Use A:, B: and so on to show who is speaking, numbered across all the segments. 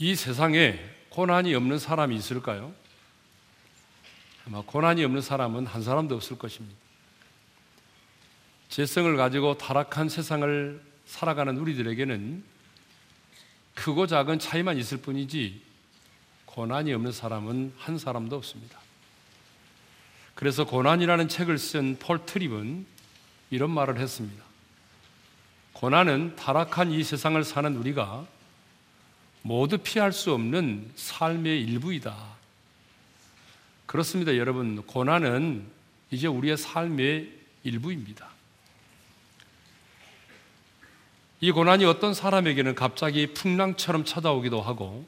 A: 이 세상에 고난이 없는 사람이 있을까요? 아마 고난이 없는 사람은 한 사람도 없을 것입니다. 재성을 가지고 타락한 세상을 살아가는 우리들에게는 크고 작은 차이만 있을 뿐이지 고난이 없는 사람은 한 사람도 없습니다. 그래서 고난이라는 책을 쓴 폴 트립은 이런 말을 했습니다. 고난은 타락한 이 세상을 사는 우리가 모두 피할 수 없는 삶의 일부이다. 그렇습니다, 여러분. 고난은 이제 우리의 삶의 일부입니다. 이 고난이 어떤 사람에게는 갑자기 풍랑처럼 찾아오기도 하고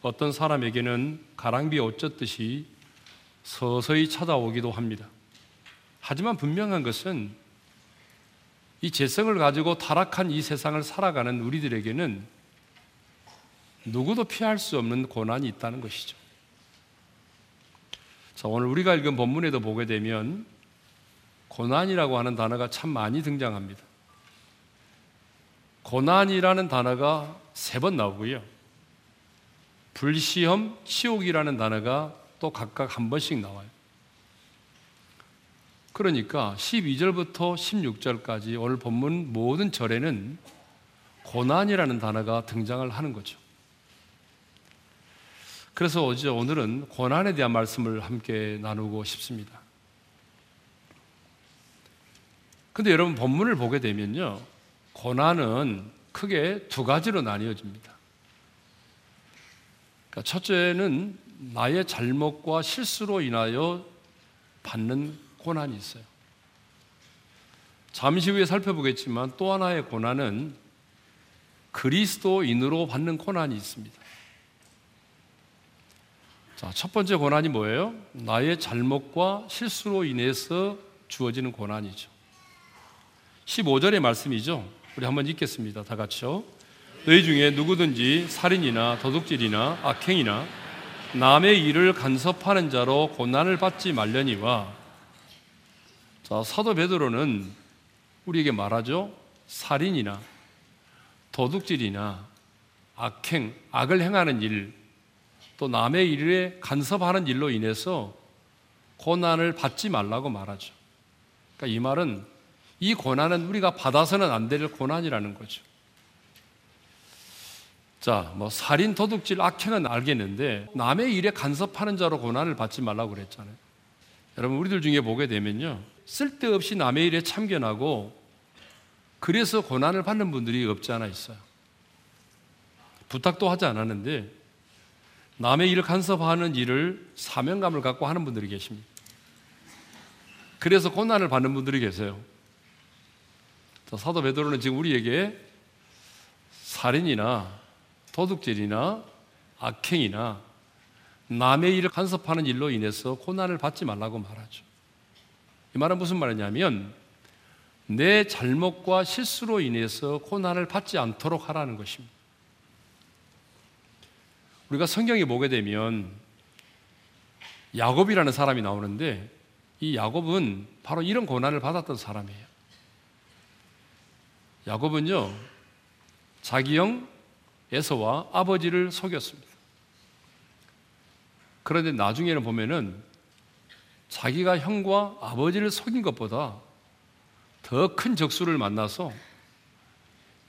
A: 어떤 사람에게는 가랑비에 어쩌듯이 서서히 찾아오기도 합니다. 하지만 분명한 것은 이 재성을 가지고 타락한 이 세상을 살아가는 우리들에게는 누구도 피할 수 없는 고난이 있다는 것이죠. 자, 오늘 우리가 읽은 본문에도 보게 되면 고난이라고 하는 단어가 참 많이 등장합니다. 고난이라는 단어가 세 번 나오고요. 불시험, 치욕이라는 단어가 또 각각 한 번씩 나와요. 그러니까 12절부터 16절까지 오늘 본문 모든 절에는 고난이라는 단어가 등장을 하는 거죠. 그래서 어제 오늘은 고난에 대한 말씀을 함께 나누고 싶습니다. 근데 여러분 본문을 보게 되면요. 고난은 크게 두 가지로 나뉘어집니다. 그러니까 첫째는 나의 잘못과 실수로 인하여 받는 고난이 있어요. 잠시 후에 살펴보겠지만 또 하나의 고난은 그리스도인으로 받는 고난이 있습니다. 자, 첫 번째 고난이 뭐예요? 나의 잘못과 실수로 인해서 주어지는 고난이죠. 15절의 말씀이죠. 우리 한번 읽겠습니다. 다 같이요. 너희 중에 누구든지 살인이나 도둑질이나 악행이나 남의 일을 간섭하는 자로 고난을 받지 말려니와 자, 사도 베드로는 우리에게 말하죠. 살인이나 도둑질이나 악행, 악을 행하는 일, 또 남의 일에 간섭하는 일로 인해서 고난을 받지 말라고 말하죠. 그러니까 이 말은 이 고난은 우리가 받아서는 안 될 고난이라는 거죠. 자, 뭐 살인, 도둑질, 악행은 알겠는데 남의 일에 간섭하는 자로 고난을 받지 말라고 그랬잖아요. 여러분 우리들 중에 보게 되면요. 쓸데없이 남의 일에 참견하고 그래서 고난을 받는 분들이 없지 않아 있어요. 부탁도 하지 않았는데 남의 일을 간섭하는 일을 사명감을 갖고 하는 분들이 계십니다. 그래서 고난을 받는 분들이 계세요. 사도 베드로는 지금 우리에게 살인이나 도둑질이나 악행이나 남의 일을 간섭하는 일로 인해서 고난을 받지 말라고 말하죠. 이 말은 무슨 말이냐면 내 잘못과 실수로 인해서 고난을 받지 않도록 하라는 것입니다. 우리가 성경에 보게 되면 야곱이라는 사람이 나오는데 이 야곱은 바로 이런 고난을 받았던 사람이에요. 야곱은요, 자기 형 에서와 아버지를 속였습니다. 그런데 나중에는 보면은 자기가 형과 아버지를 속인 것보다 더 큰 적수를 만나서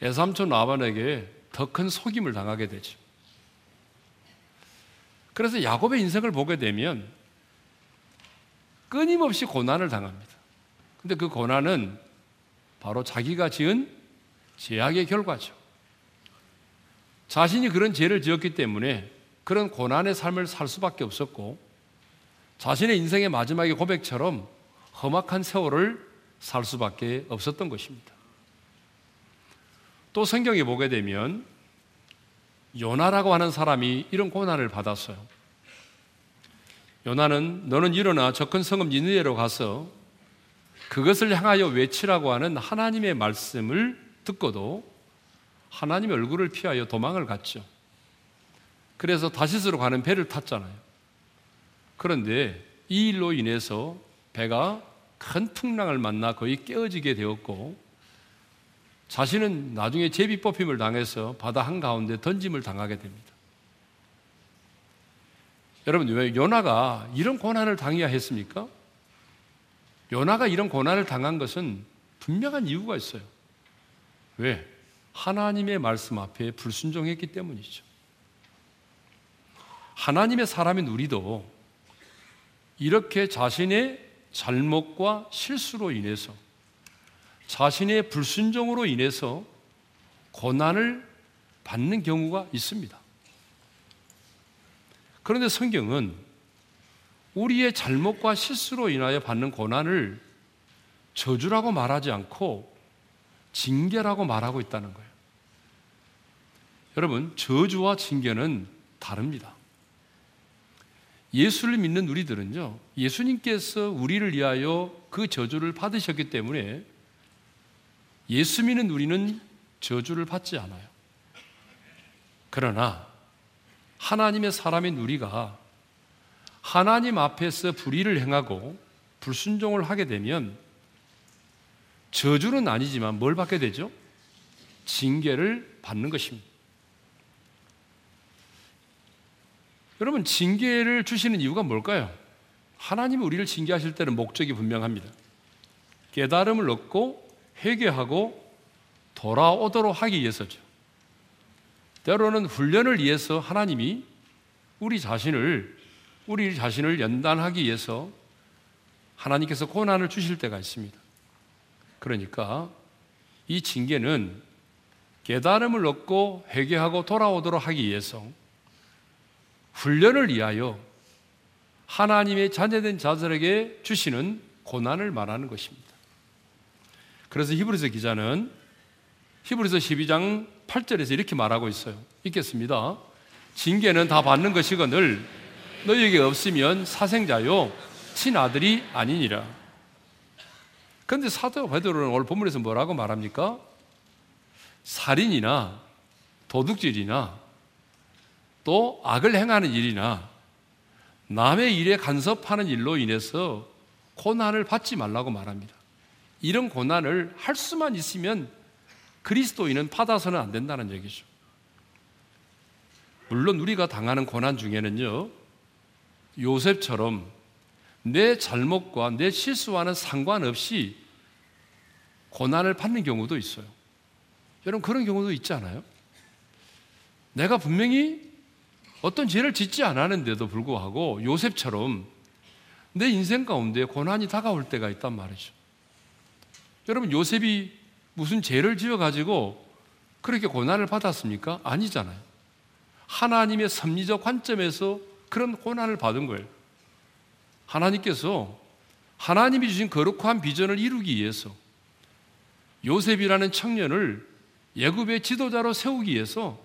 A: 애삼촌 라반에게 더 큰 속임을 당하게 되죠. 그래서 야곱의 인생을 보게 되면 끊임없이 고난을 당합니다. 근데 그 고난은 바로 자기가 지은 죄악의 결과죠. 자신이 그런 죄를 지었기 때문에 그런 고난의 삶을 살 수밖에 없었고 자신의 인생의 마지막의 고백처럼 험악한 세월을 살 수밖에 없었던 것입니다. 또 성경에 보게 되면 요나라고 하는 사람이 이런 고난을 받았어요. 요나는 너는 일어나 저큰 성읍 니느웨로 가서 그것을 향하여 외치라고 하는 하나님의 말씀을 듣고도 하나님의 얼굴을 피하여 도망을 갔죠. 그래서 다시스로 가는 배를 탔잖아요. 그런데 이 일로 인해서 배가 큰 풍랑을 만나 거의 깨어지게 되었고 자신은 나중에 제비 뽑힘을 당해서 바다 한가운데 던짐을 당하게 됩니다. 여러분, 왜 요나가 이런 고난을 당해야 했습니까? 요나가 이런 고난을 당한 것은 분명한 이유가 있어요. 왜? 하나님의 말씀 앞에 불순종했기 때문이죠. 하나님의 사람인 우리도 이렇게 자신의 잘못과 실수로 인해서 자신의 불순종으로 인해서 고난을 받는 경우가 있습니다. 그런데 성경은 우리의 잘못과 실수로 인하여 받는 고난을 저주라고 말하지 않고 징계라고 말하고 있다는 거예요. 여러분, 저주와 징계는 다릅니다. 예수를 믿는 우리들은요, 예수님께서 우리를 위하여 그 저주를 받으셨기 때문에 예수 믿는 우리는 저주를 받지 않아요. 그러나 하나님의 사람인 우리가 하나님 앞에서 불의를 행하고 불순종을 하게 되면 저주는 아니지만 뭘 받게 되죠? 징계를 받는 것입니다. 여러분, 징계를 주시는 이유가 뭘까요? 하나님이 우리를 징계하실 때는 목적이 분명합니다. 깨달음을 얻고 회개하고 돌아오도록 하기 위해서죠. 때로는 훈련을 위해서 하나님이 우리 자신을 우리 자신을 연단하기 위해서 하나님께서 고난을 주실 때가 있습니다. 그러니까 이 징계는 깨달음을 얻고 회개하고 돌아오도록 하기 위해서 훈련을 위하여 하나님의 자녀된 자들에게 주시는 고난을 말하는 것입니다. 그래서 히브리서 기자는 히브리서 12장 8절에서 이렇게 말하고 있어요. 읽겠습니다. 징계는 다 받는 것이거늘 너희에게 없으면 사생자요 친아들이 아니니라. 그런데 사도 베드로는 오늘 본문에서 뭐라고 말합니까? 살인이나 도둑질이나 또 악을 행하는 일이나 남의 일에 간섭하는 일로 인해서 고난을 받지 말라고 말합니다. 이런 고난을 할 수만 있으면 그리스도인은 받아서는 안 된다는 얘기죠. 물론 우리가 당하는 고난 중에는요, 요셉처럼 내 잘못과 내 실수와는 상관없이 고난을 받는 경우도 있어요. 여러분, 그런 경우도 있지 않아요? 내가 분명히 어떤 죄를 짓지 않았는데도 불구하고 요셉처럼 내 인생 가운데 고난이 다가올 때가 있단 말이죠. 여러분, 요셉이 무슨 죄를 지어 가지고 그렇게 고난을 받았습니까? 아니잖아요. 하나님의 섭리적 관점에서 그런 고난을 받은 거예요. 하나님께서 하나님이 주신 거룩한 비전을 이루기 위해서 요셉이라는 청년을 예굽의 지도자로 세우기 위해서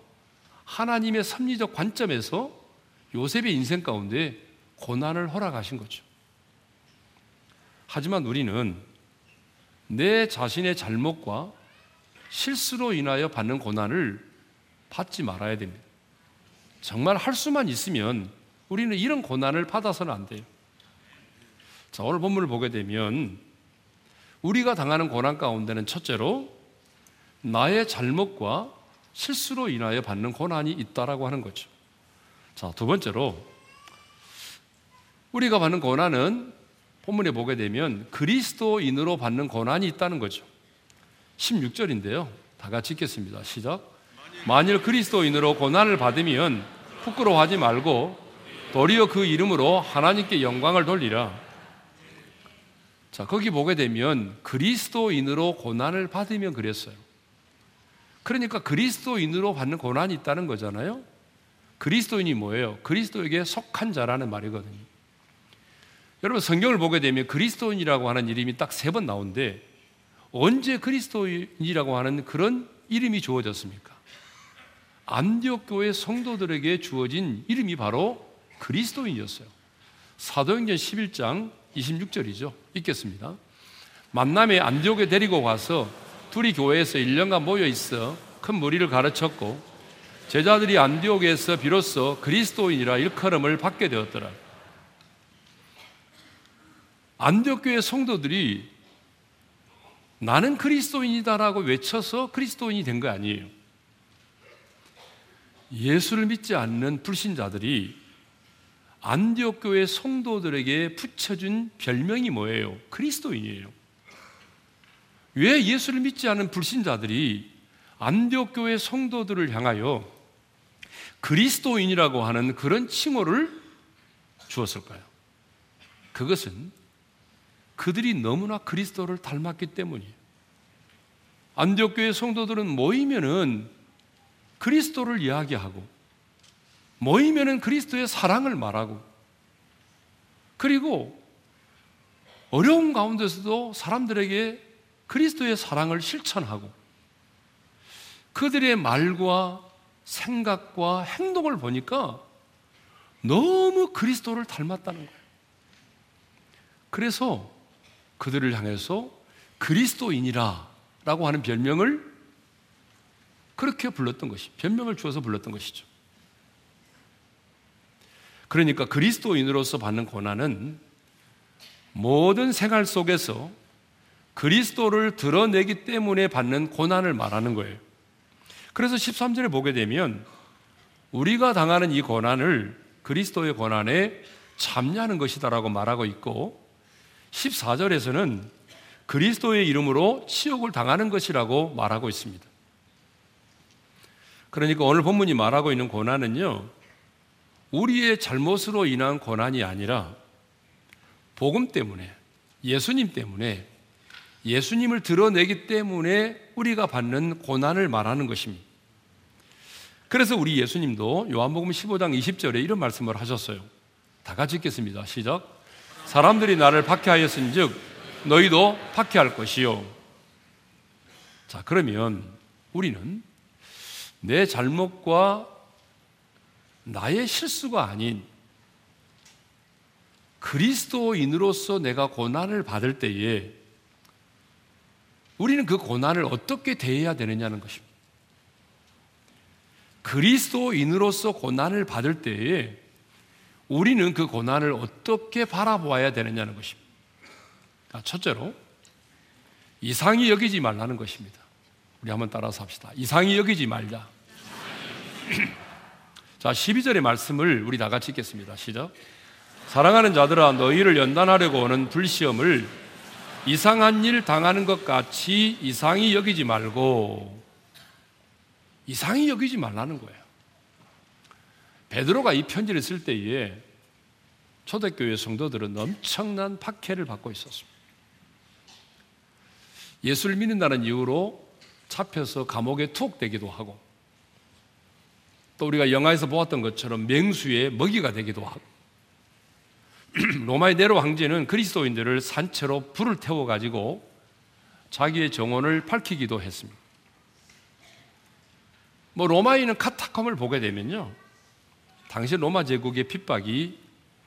A: 하나님의 섭리적 관점에서 요셉의 인생 가운데 고난을 허락하신 거죠. 하지만 우리는 내 자신의 잘못과 실수로 인하여 받는 고난을 받지 말아야 됩니다. 정말 할 수만 있으면 우리는 이런 고난을 받아서는 안 돼요. 자, 오늘 본문을 보게 되면 우리가 당하는 고난 가운데는 첫째로 나의 잘못과 실수로 인하여 받는 고난이 있다라고 하는 거죠. 자, 두 번째로 우리가 받는 고난은 본문에 보게 되면 그리스도인으로 받는 고난이 있다는 거죠. 16절인데요. 다 같이 읽겠습니다. 시작. 만일 그리스도인으로 고난을 받으면 부끄러워하지 말고 도리어 그 이름으로 하나님께 영광을 돌리라. 자, 거기 보게 되면 그리스도인으로 고난을 받으면 그랬어요. 그러니까 그리스도인으로 받는 고난이 있다는 거잖아요. 그리스도인이 뭐예요? 그리스도에게 속한 자라는 말이거든요. 여러분 성경을 보게 되면 그리스도인이라고 하는 이름이 딱 세 번 나오는데 언제 그리스도인이라고 하는 그런 이름이 주어졌습니까? 안디옥 교회 성도들에게 주어진 이름이 바로 그리스도인이었어요. 사도행전 11장 26절이죠. 읽겠습니다. 만남에 안디옥에 데리고 가서 둘이 교회에서 1년간 모여 있어 큰 무리를 가르쳤고 제자들이 안디옥에서 비로소 그리스도인이라 일컬음을 받게 되었더라. 안디옥 교회 성도들이 나는 그리스도인이다라고 외쳐서 그리스도인이 된 거 아니에요. 예수를 믿지 않는 불신자들이 안디옥 교회 성도들에게 붙여준 별명이 뭐예요? 그리스도인이에요. 왜 예수를 믿지 않은 불신자들이 안디옥 교회 성도들을 향하여 그리스도인이라고 하는 그런 칭호를 주었을까요? 그것은 그들이 너무나 그리스도를 닮았기 때문이에요. 안디옥 교회 성도들은 모이면은 그리스도를 이야기하고 모이면은 그리스도의 사랑을 말하고 그리고 어려운 가운데서도 사람들에게 그리스도의 사랑을 실천하고 그들의 말과 생각과 행동을 보니까 너무 그리스도를 닮았다는 거예요. 그래서 그들을 향해서 그리스도인이라 라고 하는 별명을 그렇게 불렀던 것이, 별명을 주어서 불렀던 것이죠. 그러니까 그리스도인으로서 받는 고난은 모든 생활 속에서 그리스도를 드러내기 때문에 받는 고난을 말하는 거예요. 그래서 13절에 보게 되면 우리가 당하는 이 고난을 그리스도의 고난에 참여하는 것이다라고 말하고 있고 14절에서는 그리스도의 이름으로 치욕을 당하는 것이라고 말하고 있습니다. 그러니까 오늘 본문이 말하고 있는 고난은요, 우리의 잘못으로 인한 고난이 아니라 복음 때문에 예수님 때문에 예수님을 드러내기 때문에 우리가 받는 고난을 말하는 것입니다. 그래서 우리 예수님도 요한복음 15장 20절에 이런 말씀을 하셨어요. 다 같이 읽겠습니다. 시작. 사람들이 나를 박해하였은즉 너희도 박해할 것이요. 자, 그러면 우리는 내 잘못과 나의 실수가 아닌 그리스도인으로서 내가 고난을 받을 때에 우리는 그 고난을 어떻게 대해야 되느냐는 것입니다. 그리스도인으로서 고난을 받을 때에 우리는 그 고난을 어떻게 바라보아야 되느냐는 것입니다. 첫째로, 이상히 여기지 말라는 것입니다. 우리 한번 따라서 합시다. 이상히 여기지 말자. 자, 12절의 말씀을 우리 다 같이 읽겠습니다. 시작. 사랑하는 자들아, 너희를 연단하려고 오는 불시험을 이상한 일 당하는 것 같이 이상히 여기지 말고, 이상히 여기지 말라는 거예요. 베드로가 이 편지를 쓸 때에 초대교회 성도들은 엄청난 박해를 받고 있었습니다. 예수를 믿는다는 이유로 잡혀서 감옥에 투옥되기도 하고 또 우리가 영화에서 보았던 것처럼 맹수의 먹이가 되기도 하고 로마의 네로 황제는 그리스도인들을 산채로 불을 태워 가지고 자기의 정원을 밝히기도 했습니다. 뭐 로마인은 카타콤을 보게 되면요. 당시 로마 제국의 핍박이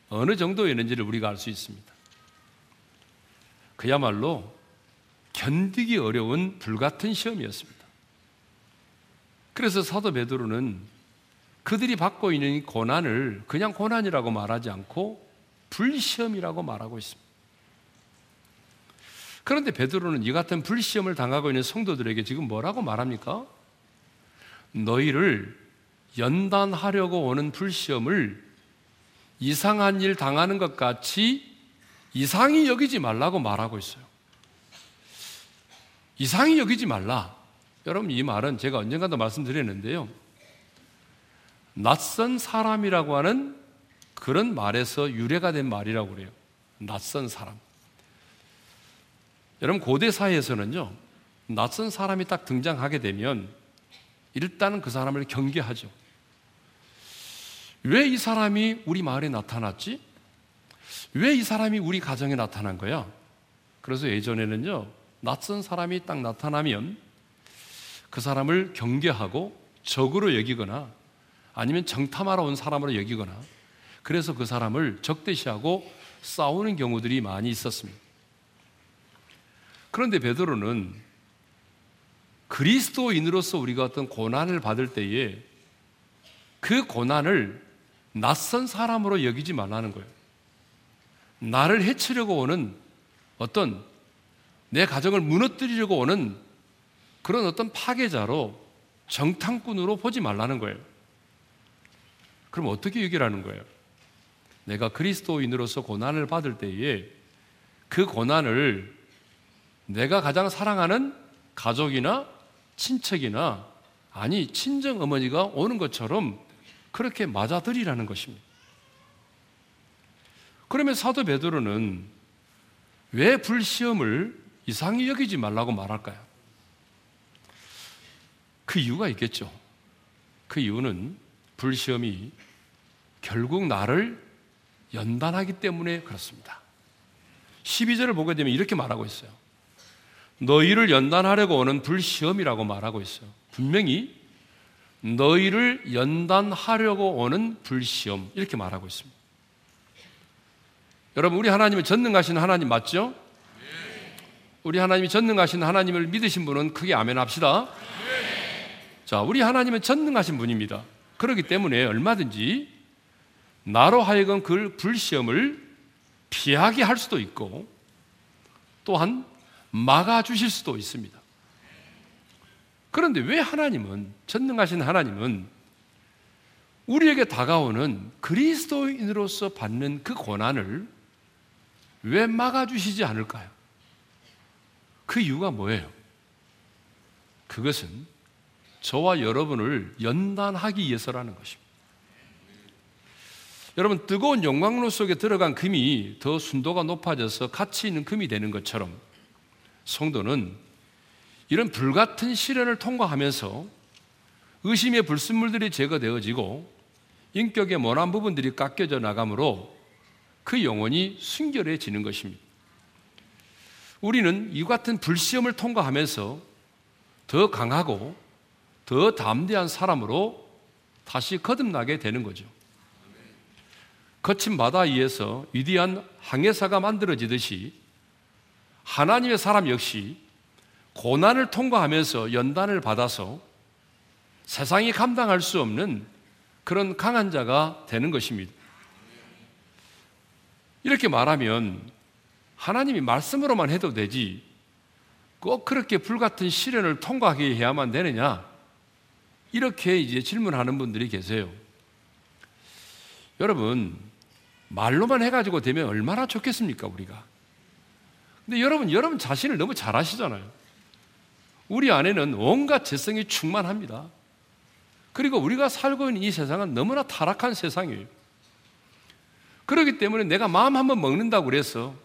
A: 어느 정도였는지를 우리가 알 수 있습니다. 그야말로 견디기 어려운 불같은 시험이었습니다. 그래서 사도 베드로는 그들이 받고 있는 고난을 그냥 고난이라고 말하지 않고 불시험이라고 말하고 있습니다. 그런데 베드로는 이 같은 불시험을 당하고 있는 성도들에게 지금 뭐라고 말합니까? 너희를 연단하려고 오는 불시험을 이상한 일 당하는 것 같이 이상히 여기지 말라고 말하고 있어요. 이상히 여기지 말라. 여러분, 이 말은 제가 언젠가도 말씀드렸는데요. 낯선 사람이라고 하는 그런 말에서 유래가 된 말이라고 그래요. 낯선 사람. 여러분, 고대 사회에서는요, 낯선 사람이 딱 등장하게 되면 일단은 그 사람을 경계하죠. 왜 이 사람이 우리 마을에 나타났지? 왜 이 사람이 우리 가정에 나타난 거야? 그래서 예전에는요, 낯선 사람이 딱 나타나면 그 사람을 경계하고 적으로 여기거나 아니면 정탐하러 온 사람으로 여기거나 그래서 그 사람을 적대시하고 싸우는 경우들이 많이 있었습니다. 그런데 베드로는 그리스도인으로서 우리가 어떤 고난을 받을 때에 그 고난을 낯선 사람으로 여기지 말라는 거예요. 나를 해치려고 오는 어떤 내 가정을 무너뜨리려고 오는 그런 어떤 파괴자로 정탐꾼으로 보지 말라는 거예요. 그럼 어떻게 얘기하는 거예요? 내가 그리스도인으로서 고난을 받을 때에 그 고난을 내가 가장 사랑하는 가족이나 친척이나 아니 친정 어머니가 오는 것처럼 그렇게 맞아들이라는 것입니다. 그러면 사도 베드로는 왜 불시험을 이상히 여기지 말라고 말할까요? 그 이유가 있겠죠. 그 이유는 불시험이 결국 나를 연단하기 때문에 그렇습니다. 12절을 보게 되면 이렇게 말하고 있어요. 너희를 연단하려고 오는 불시험이라고 말하고 있어요. 분명히 너희를 연단하려고 오는 불시험 이렇게 말하고 있습니다. 여러분 우리 하나님은 전능하신 하나님 맞죠? 우리 하나님이 전능하신 하나님을 믿으신 분은 크게 아멘 합시다. 자, 우리 하나님은 전능하신 분입니다. 그렇기 때문에 얼마든지 나로 하여금 그 불시험을 피하게 할 수도 있고 또한 막아주실 수도 있습니다. 그런데 왜 하나님은, 전능하신 하나님은 우리에게 다가오는 그리스도인으로서 받는 그 고난을 왜 막아주시지 않을까요? 그 이유가 뭐예요? 그것은 저와 여러분을 연단하기 위해서라는 것입니다. 여러분, 뜨거운 용광로 속에 들어간 금이 더 순도가 높아져서 가치 있는 금이 되는 것처럼 성도는 이런 불같은 시련을 통과하면서 의심의 불순물들이 제거되어지고 인격의 모난 부분들이 깎여져 나가므로 그 영혼이 순결해지는 것입니다. 우리는 이 같은 불시험을 통과하면서 더 강하고 더 담대한 사람으로 다시 거듭나게 되는 거죠. 거친 바다 위에서 위대한 항해사가 만들어지듯이 하나님의 사람 역시 고난을 통과하면서 연단을 받아서 세상이 감당할 수 없는 그런 강한 자가 되는 것입니다. 이렇게 말하면 하나님이 말씀으로만 해도 되지 꼭 그렇게 불같은 시련을 통과하게 해야만 되느냐? 이렇게 이제 질문하는 분들이 계세요. 여러분, 말로만 해가지고 되면 얼마나 좋겠습니까, 우리가? 근데 여러분, 여러분 자신을 너무 잘 아시잖아요. 우리 안에는 온갖 재성이 충만합니다. 그리고 우리가 살고 있는 이 세상은 너무나 타락한 세상이에요. 그렇기 때문에 내가 마음 한번 먹는다고 그래서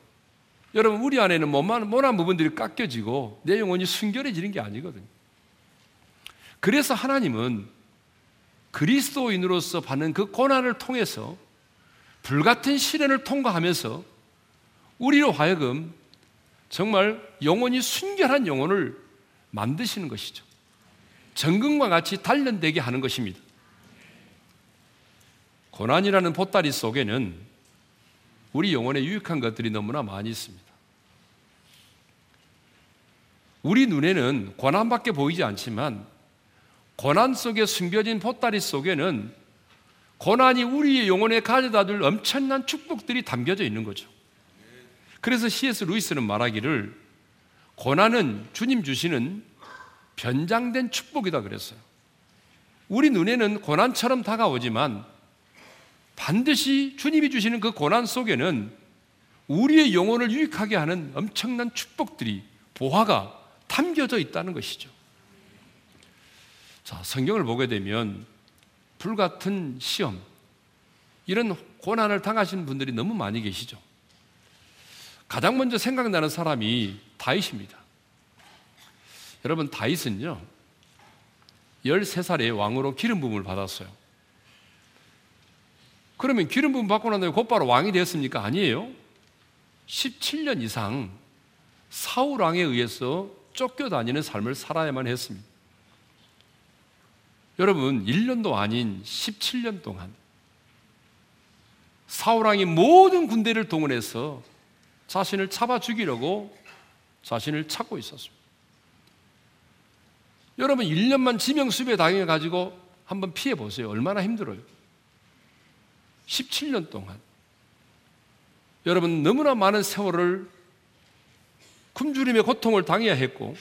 A: 여러분, 우리 안에는 못만, 못한 부분들이 깎여지고 내 영혼이 순결해지는 게 아니거든요. 그래서 하나님은 그리스도인으로서 받는 그 고난을 통해서 불같은 시련을 통과하면서 우리로 하여금 정말 영혼이 순결한 영혼을 만드시는 것이죠. 정금과 같이 단련되게 하는 것입니다. 고난이라는 보따리 속에는 우리 영혼에 유익한 것들이 너무나 많이 있습니다. 우리 눈에는 고난밖에 보이지 않지만 고난 속에 숨겨진 보따리 속에는 고난이 우리의 영혼에 가져다 줄 엄청난 축복들이 담겨져 있는 거죠. 그래서 C.S. 루이스는 말하기를 고난은 주님 주시는 변장된 축복이다 그랬어요. 우리 눈에는 고난처럼 다가오지만 반드시 주님이 주시는 그 고난 속에는 우리의 영혼을 유익하게 하는 엄청난 축복들이 보화가 담겨져 있다는 것이죠. 자, 성경을 보게 되면 불같은 시험, 이런 고난을 당하신 분들이 너무 많이 계시죠. 가장 먼저 생각나는 사람이 다윗입니다. 여러분, 다윗은요, 13살에 왕으로 기름 부음을 받았어요. 그러면 기름 부음 받고 난 다음에 곧바로 왕이 되었습니까? 아니에요. 17년 이상 사울 왕에 의해서 쫓겨다니는 삶을 살아야만 했습니다. 여러분, 1년도 아닌 17년 동안 사울 왕이 모든 군대를 동원해서 자신을 잡아 죽이려고 자신을 찾고 있었습니다. 여러분, 1년만 지명수배 당해 가지고 한번 피해 보세요. 얼마나 힘들어요. 17년 동안. 여러분, 너무나 많은 세월을 굶주림의 고통을 당해야 했고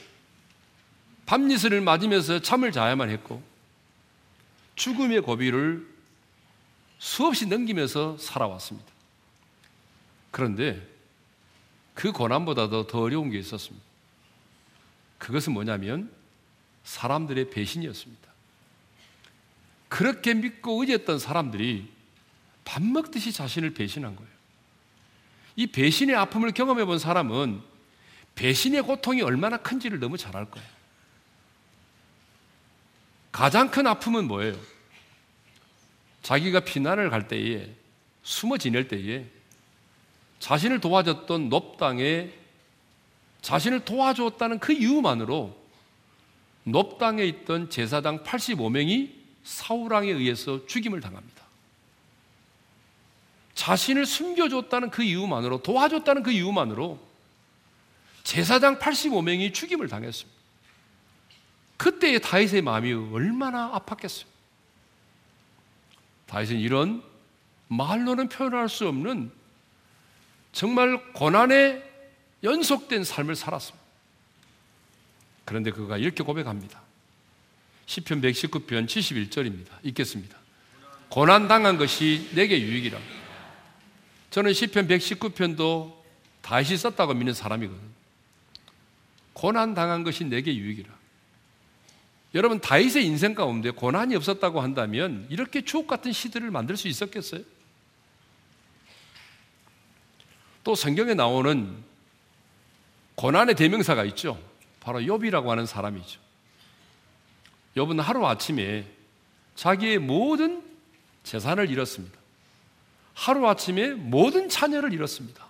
A: 밤니스를 맞으면서 잠을 자야만 했고 죽음의 고비를 수없이 넘기면서 살아왔습니다. 그런데 그 고난보다도 더 어려운 게 있었습니다. 그것은 뭐냐면 사람들의 배신이었습니다. 그렇게 믿고 의지했던 사람들이 밥 먹듯이 자신을 배신한 거예요. 이 배신의 아픔을 경험해 본 사람은 배신의 고통이 얼마나 큰지를 너무 잘 알 거예요. 가장 큰 아픔은 뭐예요? 자기가 피난을 갈 때에 숨어 지낼 때에 자신을 도와줬던 넙당에 자신을 도와주었다는 그 이유만으로 넙당에 있던 제사장 85명이 사우랑에 의해서 죽임을 당합니다. 자신을 숨겨줬다는 그 이유만으로 도와줬다는 그 이유만으로 제사장 85명이 죽임을 당했습니다. 그때의 다윗의 마음이 얼마나 아팠겠어요. 다윗은 이런 말로는 표현할 수 없는 정말 고난의 연속된 삶을 살았습니다. 그런데 그가 이렇게 고백합니다. 10편 119편 71절입니다. 읽겠습니다. 고난 당한 것이 내게 유익이라. 저는 10편 119편도 다시 썼다고 믿는 사람이거든요. 고난 당한 것이 내게 유익이라. 여러분 다윗의 인생 가운데 고난이 없었다고 한다면 이렇게 추억 같은 시들을 만들 수 있었겠어요? 또 성경에 나오는 고난의 대명사가 있죠. 바로 욥이라고 하는 사람이죠. 욥은 하루 아침에 자기의 모든 재산을 잃었습니다. 하루 아침에 모든 자녀를 잃었습니다.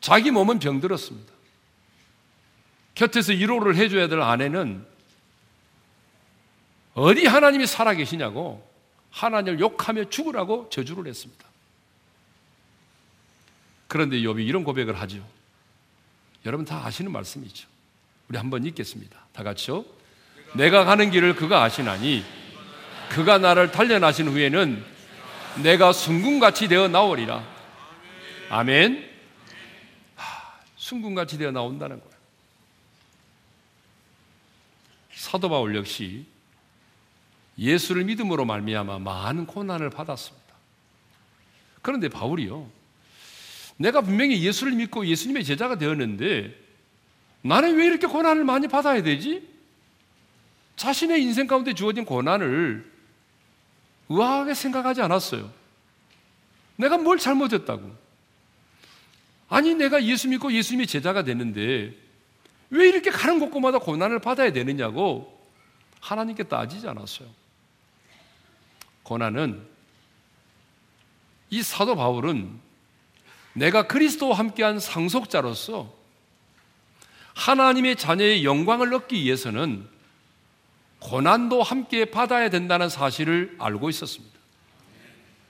A: 자기 몸은 병들었습니다. 곁에서 위로를 해줘야 될 아내는 어디 하나님이 살아계시냐고 하나님을 욕하며 죽으라고 저주를 했습니다. 그런데 욥이 이런 고백을 하죠. 여러분 다 아시는 말씀이죠. 우리 한번 읽겠습니다. 다 같이요. 내가 가는 길을 그가 아시나니 그가 나를 단련하신 후에는 내가 순금같이 되어 나오리라. 아멘. 하, 순금같이 되어 나온다는 거예요. 사도 바울 역시 예수를 믿음으로 말미암아 많은 고난을 받았습니다. 그런데 바울이요. 내가 분명히 예수를 믿고 예수님의 제자가 되었는데 나는 왜 이렇게 고난을 많이 받아야 되지? 자신의 인생 가운데 주어진 고난을 의아하게 생각하지 않았어요. 내가 뭘 잘못했다고. 아니, 내가 예수 믿고 예수님의 제자가 됐는데 왜 이렇게 가는 곳곳마다 고난을 받아야 되느냐고 하나님께 따지지 않았어요. 고난은 이 사도 바울은 내가 그리스도와 함께한 상속자로서 하나님의 자녀의 영광을 얻기 위해서는 고난도 함께 받아야 된다는 사실을 알고 있었습니다.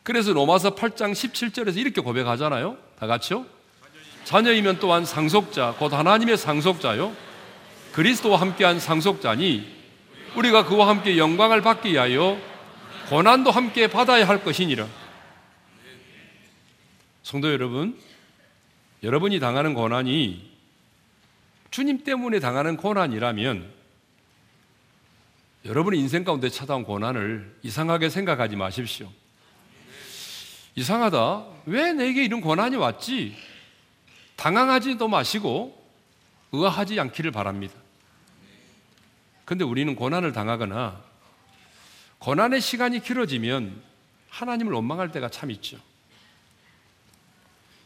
A: 그래서 로마서 8장 17절에서 이렇게 고백하잖아요. 다 같이요. 자녀이면 또한 상속자, 곧 하나님의 상속자요. 그리스도와 함께한 상속자니 우리가 그와 함께 영광을 받기 위하여 고난도 함께 받아야 할 것이니라. 성도 여러분, 여러분이 당하는 고난이 주님 때문에 당하는 고난이라면 여러분의 인생 가운데 찾아온 고난을 이상하게 생각하지 마십시오. 이상하다. 왜 내게 이런 고난이 왔지? 당황하지도 마시고 의아하지 않기를 바랍니다. 근데 우리는 고난을 당하거나 고난의 시간이 길어지면 하나님을 원망할 때가 참 있죠.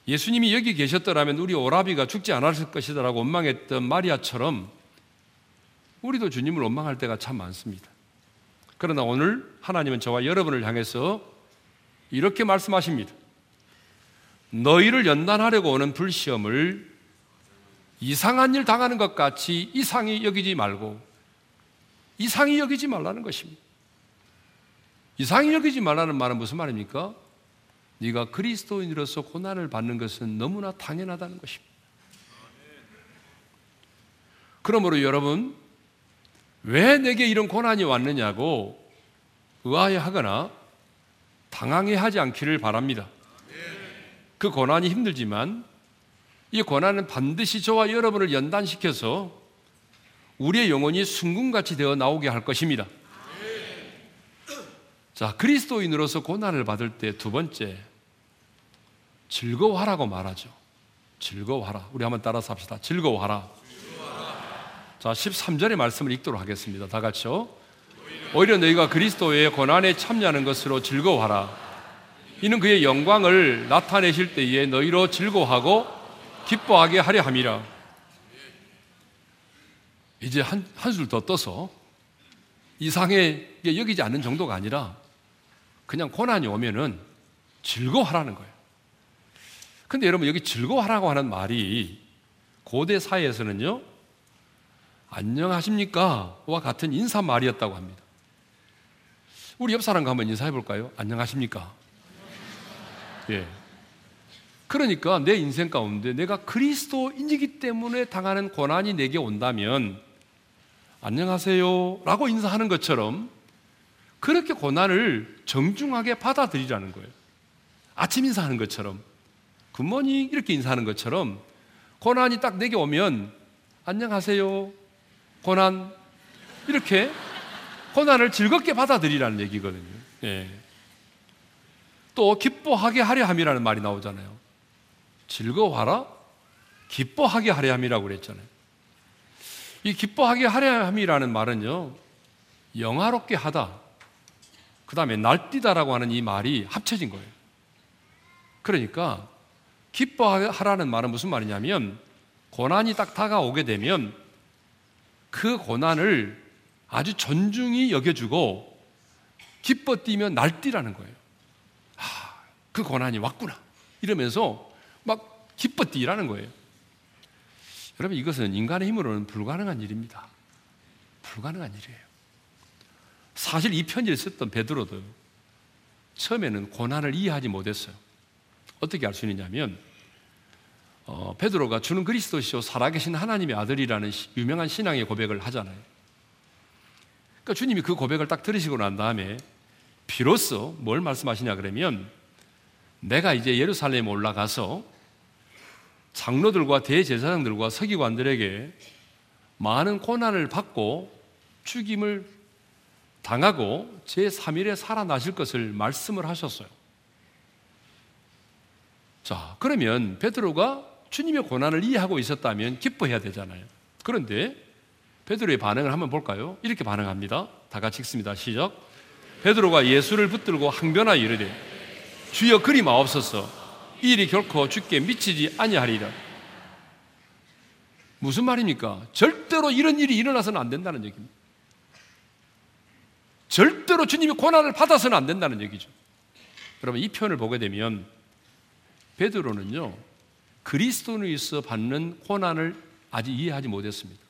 A: 예수님이 여기 계셨더라면 우리 오라비가 죽지 않았을 것이다라고 원망했던 마리아처럼 우리도 주님을 원망할 때가 참 많습니다. 그러나 오늘 하나님은 저와 여러분을 향해서 이렇게 말씀하십니다. 너희를 연단하려고 오는 불시험을 이상한 일 당하는 것 같이 이상히 여기지 말고 이상히 여기지 말라는 것입니다. 이상히 여기지 말라는 말은 무슨 말입니까? 네가 그리스도인으로서 고난을 받는 것은 너무나 당연하다는 것입니다. 그러므로 여러분 왜 내게 이런 고난이 왔느냐고 의아해하거나 당황해하지 않기를 바랍니다. 그 고난이 힘들지만 이 고난은 반드시 저와 여러분을 연단시켜서 우리의 영혼이 순금같이 되어 나오게 할 것입니다. 자, 그리스도인으로서 고난을 받을 때 두 번째, 즐거워하라고 말하죠. 즐거워하라. 우리 한번 따라서 합시다. 즐거워하라. 자, 13절의 말씀을 읽도록 하겠습니다. 다 같이요. 오히려 너희가 그리스도의 고난에 참여하는 것으로 즐거워하라. 이는 그의 영광을 나타내실 때에 너희로 즐거워하고 기뻐하게 하려 함이라. 이제 한, 한술 더 떠서 이상에 여기지 않는 정도가 아니라 그냥 고난이 오면은 즐거워하라는 거예요. 근데 여러분 여기 즐거워하라고 하는 말이 고대 사회에서는요, 안녕하십니까? 와 같은 인사 말이었다고 합니다. 우리 옆 사람과 한번 인사해 볼까요? 안녕하십니까? 예. 그러니까 내 인생 가운데 내가 그리스도인이기 때문에 당하는 고난이 내게 온다면 안녕하세요 라고 인사하는 것처럼 그렇게 고난을 정중하게 받아들이라는 거예요. 아침 인사하는 것처럼 굿모닝 이렇게 인사하는 것처럼 고난이 딱 내게 오면 안녕하세요 고난 이렇게 고난을 즐겁게 받아들이라는 얘기거든요. 예. 또 기뻐하게 하려 함이라는 말이 나오잖아요. 즐거워하라? 기뻐하게 하려 함이라고 그랬잖아요. 이 기뻐하게 하려 함이라는 말은요, 영화롭게 하다, 그 다음에 날뛰다라고 하는 이 말이 합쳐진 거예요. 그러니까, 기뻐하라는 말은 무슨 말이냐면, 고난이 딱 다가오게 되면 그 고난을 아주 존중히 여겨주고 기뻐 뛰며 날뛰라는 거예요. 그 고난이 왔구나. 이러면서 막 기뻐 뛰라는 거예요. 여러분, 이것은 인간의 힘으로는 불가능한 일입니다. 불가능한 일이에요. 사실 이 편지를 썼던 베드로도 처음에는 고난을 이해하지 못했어요. 어떻게 알 수 있느냐면, 어, 베드로가 주는 그리스도시요 살아계신 하나님의 아들이라는 시, 유명한 신앙의 고백을 하잖아요. 그러니까 주님이 그 고백을 딱 들으시고 난 다음에 비로소 뭘 말씀하시냐 그러면 내가 이제 예루살렘에 올라가서 장로들과 대제사장들과 서기관들에게 많은 고난을 받고 죽임을 당하고 제3일에 살아나실 것을 말씀을 하셨어요. 자, 그러면 베드로가 주님의 고난을 이해하고 있었다면 기뻐해야 되잖아요. 그런데 베드로의 반응을 한번 볼까요? 이렇게 반응합니다. 다 같이 읽습니다. 시작. 베드로가 예수를 붙들고 항변하여 이르되 주여 그리 마옵소서 이 일이 결코 죽게 미치지 아니하리라 무슨 말입니까? 절대로 이런 일이 일어나서는 안 된다는 얘기입니다 절대로 주님이 고난을 받아서는 안 된다는 얘기죠 여러분 이 표현을 보게 되면 베드로는요 그리스도인에 있어 받는 고난을 아직 이해하지 못했습니다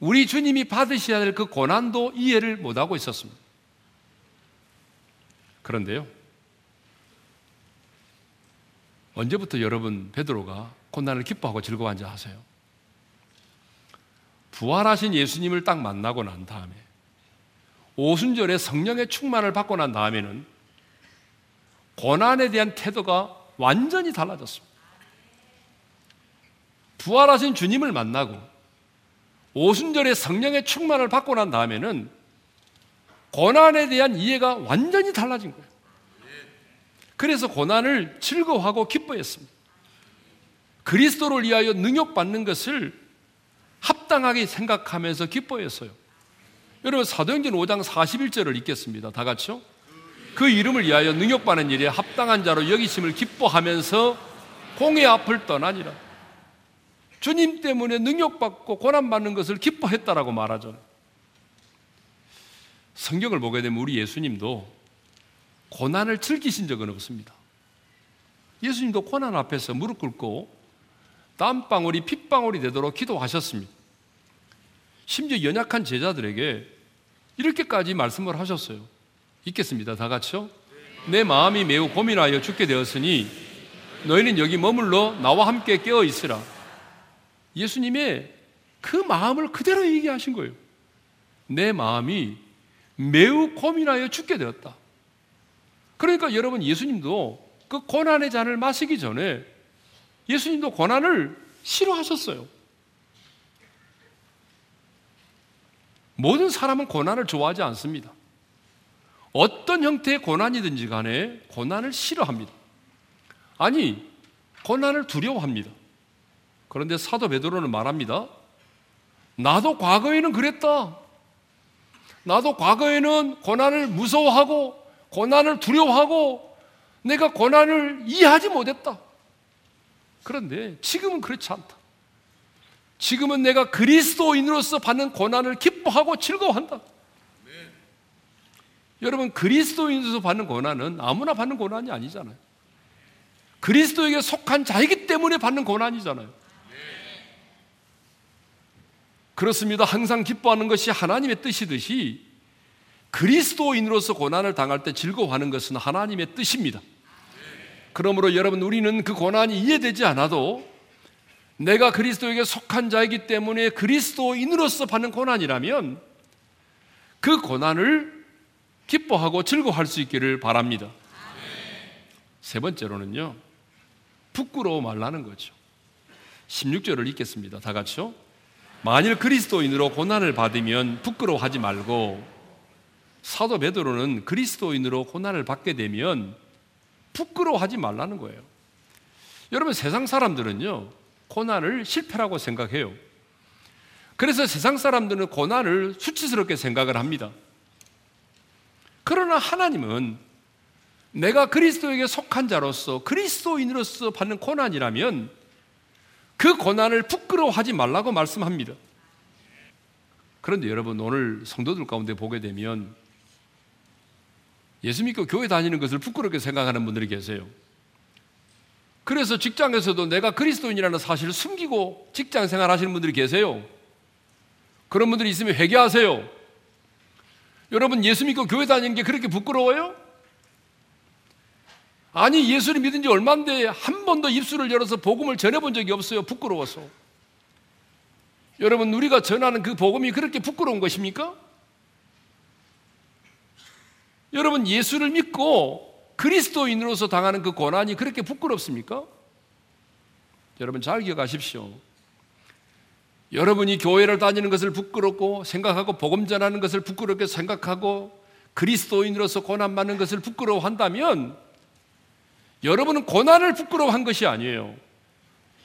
A: 우리 주님이 받으셔야 될 그 고난도 이해를 못하고 있었습니다 그런데요 언제부터 여러분 베드로가 고난을 기뻐하고 즐거워한지 아세요? 부활하신 예수님을 딱 만나고 난 다음에 오순절에 성령의 충만을 받고 난 다음에는 고난에 대한 태도가 완전히 달라졌습니다. 부활하신 주님을 만나고 오순절에 성령의 충만을 받고 난 다음에는 고난에 대한 이해가 완전히 달라진 거예요. 그래서 고난을 즐거워하고 기뻐했습니다. 그리스도를 위하여 능욕받는 것을 합당하게 생각하면서 기뻐했어요. 여러분 사도행전 5장 41절을 읽겠습니다. 다 같이요. 그 이름을 위하여 능욕받는 일에 합당한 자로 여기심을 기뻐하면서 공의 앞을 떠나니라. 주님 때문에 능욕받고 고난받는 것을 기뻐했다라고 말하죠. 성경을 보게 되면 우리 예수님도 고난을 즐기신 적은 없습니다. 예수님도 고난 앞에서 무릎 꿇고 땀방울이 핏방울이 되도록 기도하셨습니다. 심지어 연약한 제자들에게 이렇게까지 말씀을 하셨어요. 읽겠습니다. 다 같이요. 내 마음이 매우 고민하여 죽게 되었으니 너희는 여기 머물러 나와 함께 깨어 있으라. 예수님의 그 마음을 그대로 얘기하신 거예요. 내 마음이 매우 고민하여 죽게 되었다. 그러니까 여러분 예수님도 그 고난의 잔을 마시기 전에 예수님도 고난을 싫어하셨어요. 모든 사람은 고난을 좋아하지 않습니다. 어떤 형태의 고난이든지 간에 고난을 싫어합니다. 아니, 고난을 두려워합니다. 그런데 사도 베드로는 말합니다. 나도 과거에는 그랬다. 나도 과거에는 고난을 무서워하고 고난을 두려워하고 내가 고난을 이해하지 못했다. 그런데 지금은 그렇지 않다. 지금은 내가 그리스도인으로서 받는 고난을 기뻐하고 즐거워한다. 네. 여러분, 그리스도인으로서 받는 고난은 아무나 받는 고난이 아니잖아요. 그리스도에게 속한 자이기 때문에 받는 고난이잖아요. 그렇습니다. 항상 기뻐하는 것이 하나님의 뜻이듯이 그리스도인으로서 고난을 당할 때 즐거워하는 것은 하나님의 뜻입니다. 그러므로 여러분, 우리는 그 고난이 이해되지 않아도 내가 그리스도에게 속한 자이기 때문에 그리스도인으로서 받는 고난이라면 그 고난을 기뻐하고 즐거워할 수 있기를 바랍니다. 세 번째로는요, 부끄러워 말라는 거죠. 16절을 읽겠습니다. 다 같이요. 만일 그리스도인으로 고난을 받으면 부끄러워하지 말고 사도 베드로는 그리스도인으로 고난을 받게 되면 부끄러워하지 말라는 거예요. 여러분 세상 사람들은요. 고난을 실패라고 생각해요. 그래서 세상 사람들은 고난을 수치스럽게 생각을 합니다. 그러나 하나님은 내가 그리스도에게 속한 자로서 그리스도인으로서 받는 고난이라면 그 고난을 부끄러워하지 말라고 말씀합니다. 그런데 여러분 오늘 성도들 가운데 보게 되면 예수 믿고 교회 다니는 것을 부끄럽게 생각하는 분들이 계세요. 그래서 직장에서도 내가 그리스도인이라는 사실을 숨기고 직장 생활 하시는 분들이 계세요. 그런 분들이 있으면 회개하세요. 여러분 예수 믿고 교회 다니는 게 그렇게 부끄러워요? 아니 예수를 믿은 지 얼마인데 한 번도 입술을 열어서 복음을 전해본 적이 없어요. 부끄러워서. 여러분 우리가 전하는 그 복음이 그렇게 부끄러운 것입니까? 여러분 예수를 믿고 그리스도인으로서 당하는 그 고난이 그렇게 부끄럽습니까? 여러분 잘 기억하십시오. 여러분이 교회를 다니는 것을 부끄럽고 생각하고 복음 전하는 것을 부끄럽게 생각하고 그리스도인으로서 고난 받는 것을 부끄러워한다면 여러분은 고난을 부끄러워한 것이 아니에요.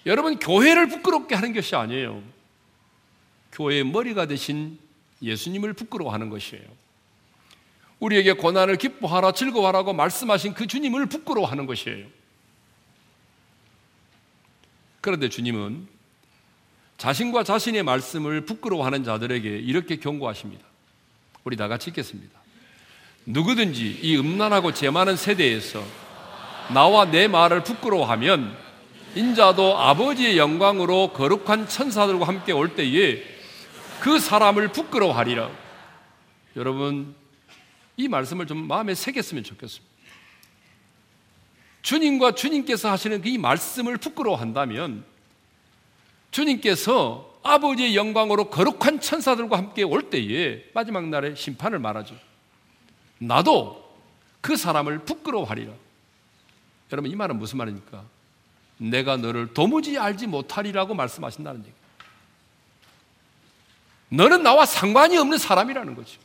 A: 여러분 교회를 부끄럽게 하는 것이 아니에요. 교회의 머리가 되신 예수님을 부끄러워하는 것이에요. 우리에게 고난을 기뻐하라 즐거워하라고 말씀하신 그 주님을 부끄러워하는 것이에요. 그런데 주님은 자신과 자신의 말씀을 부끄러워하는 자들에게 이렇게 경고하십니다. 우리 다 같이 읽겠습니다. 누구든지 이 음란하고 죄 많은 세대에서 나와 내 말을 부끄러워하면 인자도 아버지의 영광으로 거룩한 천사들과 함께 올 때에 그 사람을 부끄러워하리라. 여러분, 이 말씀을 좀 마음에 새겼으면 좋겠습니다. 주님과 주님께서 하시는 이 말씀을 부끄러워한다면 주님께서 아버지의 영광으로 거룩한 천사들과 함께 올 때에 마지막 날에 심판을 말하죠. 나도 그 사람을 부끄러워하리라. 여러분 이 말은 무슨 말입니까? 내가 너를 도무지 알지 못하리라고 말씀하신다는 얘기. 너는 나와 상관이 없는 사람이라는 거죠.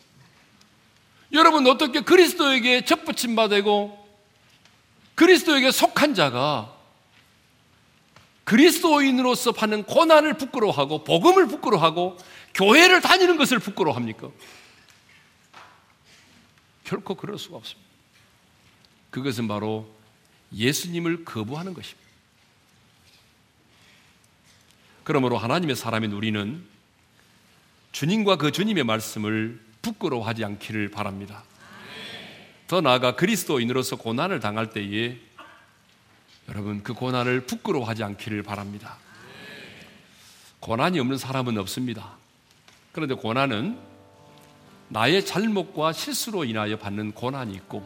A: 여러분 어떻게 그리스도에게 접붙임 받고 그리스도에게 속한 자가 그리스도인으로서 받는 고난을 부끄러워하고 복음을 부끄러워하고 교회를 다니는 것을 부끄러워합니까? 결코 그럴 수가 없습니다. 그것은 바로 예수님을 거부하는 것입니다. 그러므로 하나님의 사람인 우리는 주님과 그 주님의 말씀을 부끄러워하지 않기를 바랍니다. 더 나아가 그리스도인으로서 고난을 당할 때에 여러분 그 고난을 부끄러워하지 않기를 바랍니다. 고난이 없는 사람은 없습니다. 그런데 고난은 나의 잘못과 실수로 인하여 받는 고난이 있고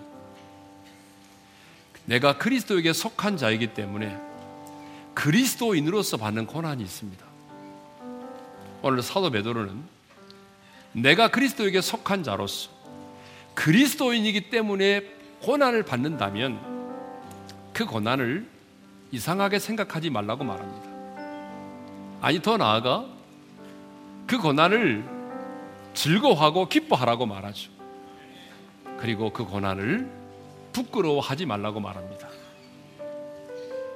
A: 내가 그리스도에게 속한 자이기 때문에 그리스도인으로서 받는 고난이 있습니다. 오늘 사도 베드로는 내가 그리스도에게 속한 자로서 그리스도인이기 때문에 고난을 받는다면 그 고난을 이상하게 생각하지 말라고 말합니다. 아니, 더 나아가 그 고난을 즐거워하고 기뻐하라고 말하죠. 그리고 그 고난을 부끄러워하지 말라고 말합니다.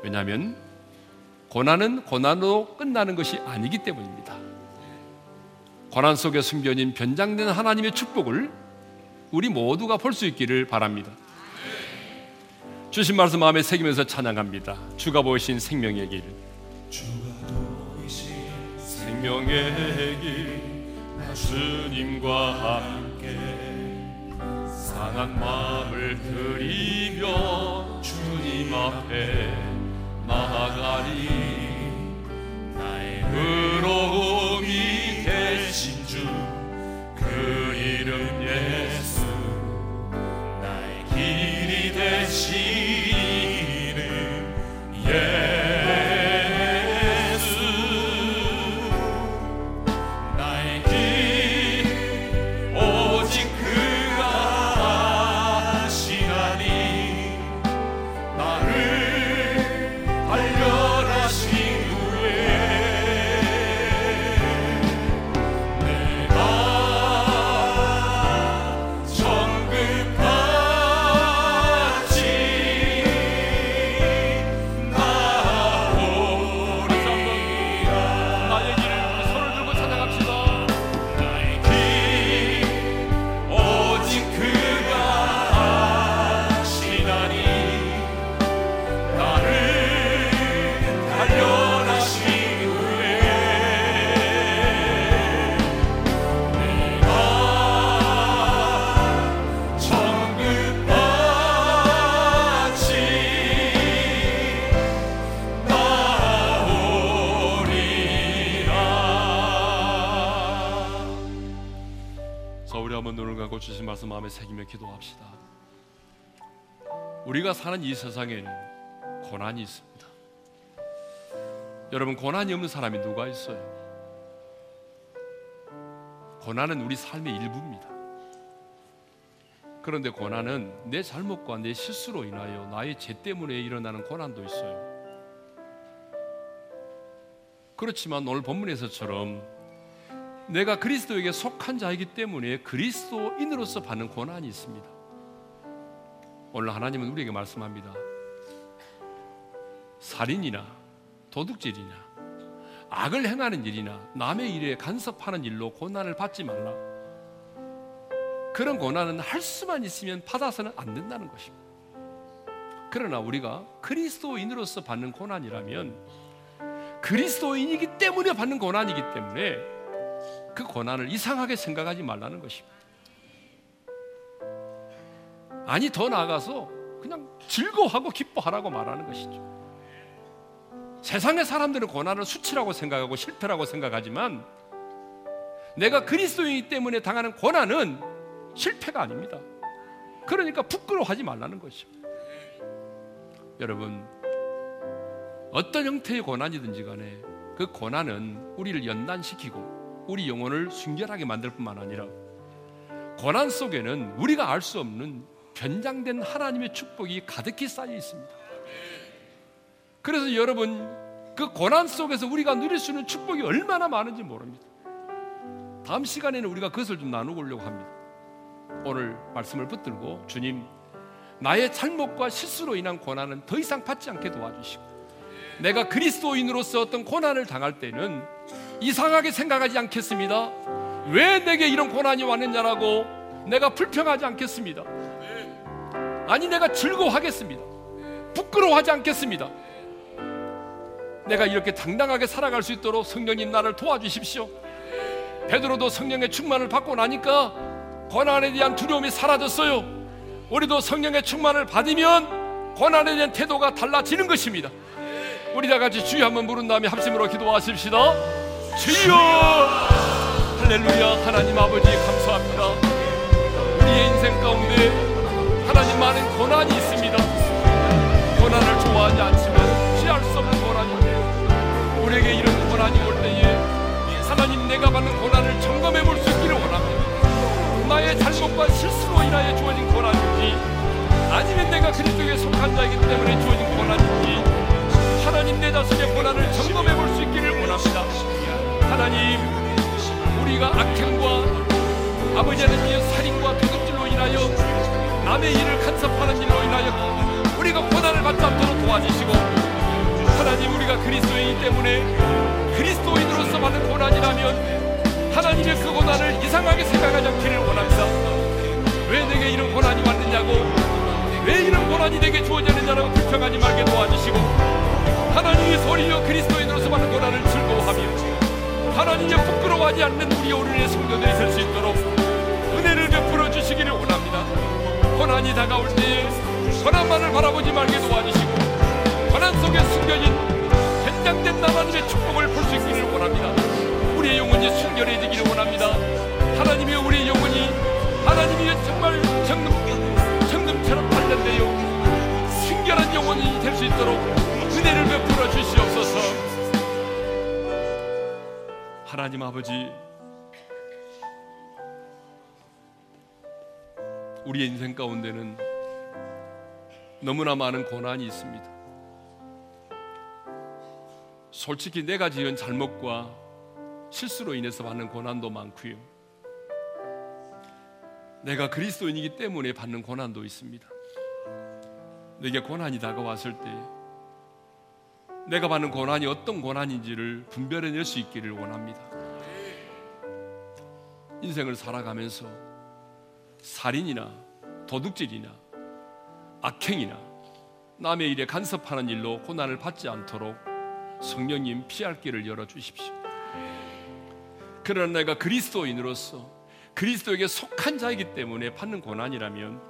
A: 왜냐하면 고난은 고난으로 끝나는 것이 아니기 때문입니다. 고난 속에 숨겨진 변장된 하나님의 축복을 우리 모두가 볼 수 있기를 바랍니다. 주신 말씀 마음에 새기면서 찬양합니다. 주가 보이신 생명의 길. 주가 보이신 생명의 길. 주님과 함께 상한 마음을 드리며 주님 앞에 나아가리 나의 의로움이 되신 주 그 이름 예수 나의 길이 되신 사는 이 세상에는 고난이 있습니다 여러분 고난이 없는 사람이 누가 있어요? 고난은 우리 삶의 일부입니다. 그런데 고난은 내 잘못과 내 실수로 인하여 나의 죄 때문에 일어나는 고난도 있어요. 그렇지만 오늘 본문에서처럼 내가 그리스도에게 속한 자이기 때문에 그리스도인으로서 받는 고난이 있습니다. 오늘 하나님은 우리에게 말씀합니다. 살인이나 도둑질이나 악을 행하는 일이나 남의 일에 간섭하는 일로 고난을 받지 말라. 그런 고난은 할 수만 있으면 받아서는 안 된다는 것입니다. 그러나 우리가 그리스도인으로서 받는 고난이라면 그리스도인이기 때문에 받는 고난이기 때문에 그 고난을 이상하게 생각하지 말라는 것입니다. 아니 더 나아가서 그냥 즐거워하고 기뻐하라고 말하는 것이죠. 세상의 사람들은 고난을 수치라고 생각하고 실패라고 생각하지만 내가 그리스도이기 때문에 당하는 고난은 실패가 아닙니다. 그러니까 부끄러워하지 말라는 것이죠. 여러분 어떤 형태의 고난이든지 간에 그 고난은 우리를 연단시키고 우리 영혼을 순결하게 만들 뿐만 아니라 고난 속에는 우리가 알 수 없는 변장된 하나님의 축복이 가득히 쌓여 있습니다. 그래서 여러분 그 고난 속에서 우리가 누릴 수 있는 축복이 얼마나 많은지 모릅니다. 다음 시간에는 우리가 그것을 좀 나누려고 합니다. 오늘 말씀을 붙들고 주님 나의 잘못과 실수로 인한 고난은 더 이상 받지 않게 도와주시고 내가 그리스도인으로서 어떤 고난을 당할 때는 이상하게 생각하지 않겠습니다. 왜 내게 이런 고난이 왔느냐라고 내가 불평하지 않겠습니다. 아니 내가 즐거워하겠습니다. 부끄러워하지 않겠습니다. 내가 이렇게 당당하게 살아갈 수 있도록 성령님 나를 도와주십시오. 베드로도 성령의 충만을 받고 나니까 고난에 대한 두려움이 사라졌어요. 우리도 성령의 충만을 받으면 고난에 대한 태도가 달라지는 것입니다. 우리 다 같이 주여 한번 부른 다음에 합심으로 기도하십시다. 주여! 할렐루야 하나님 아버지 감사합니다. 우리의 인생 가운데 하나님 많은 고난이 있습니다. 고난을 좋아하지 않지만 피할 수 없는 고난인데 우리에게 이런 고난이 올 때에 하나님 내가 받는 고난을 점검해 볼 수 있기를 원합니다. 나의 잘못과 실수로 인하여 주어진 고난인지 아니면 내가 그리스도에 속한 자이기 때문에 주어진 고난인지 하나님 내 자신의 고난을 점검해 볼 수 있기를 원합니다. 하나님 우리가 악행과 아버지 하나님의 살인과 도둑질로 인하여 남의 일을 간섭하는 일로 인하여 우리가 고난을 받지 않도록 도와주시고 하나님 우리가 그리스도이기 때문에 그리스도인으로서 받은 고난이라면 하나님의 그 고난을 이상하게 생각하지 않기를 원합니다. 왜 내게 이런 고난이 왔느냐고? 왜 이런 고난이 내게 주어졌느냐라고 불평하지 말게 도와주시고 하나님의 소리여 그리스도인으로서 받는 고난을 즐거워하며 하나님의 부끄러워하지 않는 우리 오늘의 성도들이 될 수 있도록 은혜를 베풀어 주시기를 원합니다. 고난이 다가올 때에 고난만을 바라보지 말게 도와주시고 고난 속에 숨겨진 현장된 나만의 축복을 볼 수 있기를 원합니다. 우리의 영혼이 순결해지기를 원합니다. 하나님의 우리의 영혼이 하나님이 정말 정금, 정금처럼 단련되어 순결한 영혼이 될 수 있도록 은혜를 베풀어 주시옵소서. 하나님 아버지, 우리의 인생 가운데는 너무나 많은 고난이 있습니다. 솔직히 내가 지은 잘못과 실수로 인해서 받는 고난도 많고요. 내가 그리스도인이기 때문에 받는 고난도 있습니다. 내게 고난이 다가왔을 때 내가 받는 고난이 어떤 고난인지를 분별해낼 수 있기를 원합니다. 인생을 살아가면서 살인이나 도둑질이나 악행이나 남의 일에 간섭하는 일로 고난을 받지 않도록 성령님 피할 길을 열어 주십시오. 그러나 내가 그리스도인으로서 그리스도에게 속한 자이기 때문에 받는 고난이라면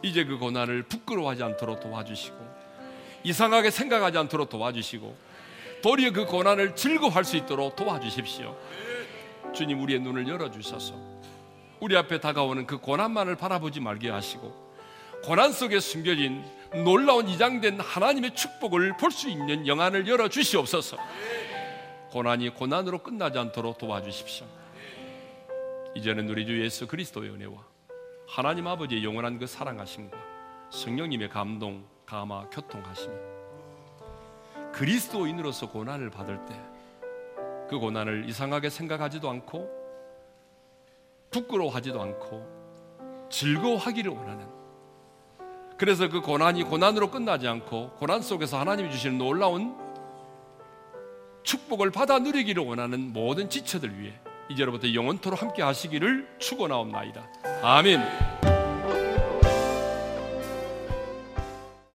A: 이제 그 고난을 부끄러워하지 않도록 도와주시고 이상하게 생각하지 않도록 도와주시고 도리어 그 고난을 즐거워할 수 있도록 도와주십시오. 주님 우리의 눈을 열어 주셔서 우리 앞에 다가오는 그 고난만을 바라보지 말게 하시고 고난 속에 숨겨진 놀라운 이장된 하나님의 축복을 볼 수 있는 영안을 열어 주시옵소서. 고난이 고난으로 끝나지 않도록 도와주십시오. 이제는 우리 주 예수 그리스도의 은혜와 하나님 아버지의 영원한 그 사랑하심과 성령님의 감동, 감화, 교통하심이 그리스도인으로서 고난을 받을 때 그 고난을 이상하게 생각하지도 않고 부끄러워하지도 않고 즐거워하기를 원하는 그래서 그 고난이 고난으로 끝나지 않고 고난 속에서 하나님이 주시는 놀라운 축복을 받아 누리기를 원하는 모든 지체들 위해 이제로부터 영원토록 함께 하시기를 축원하옵나이다. 아멘.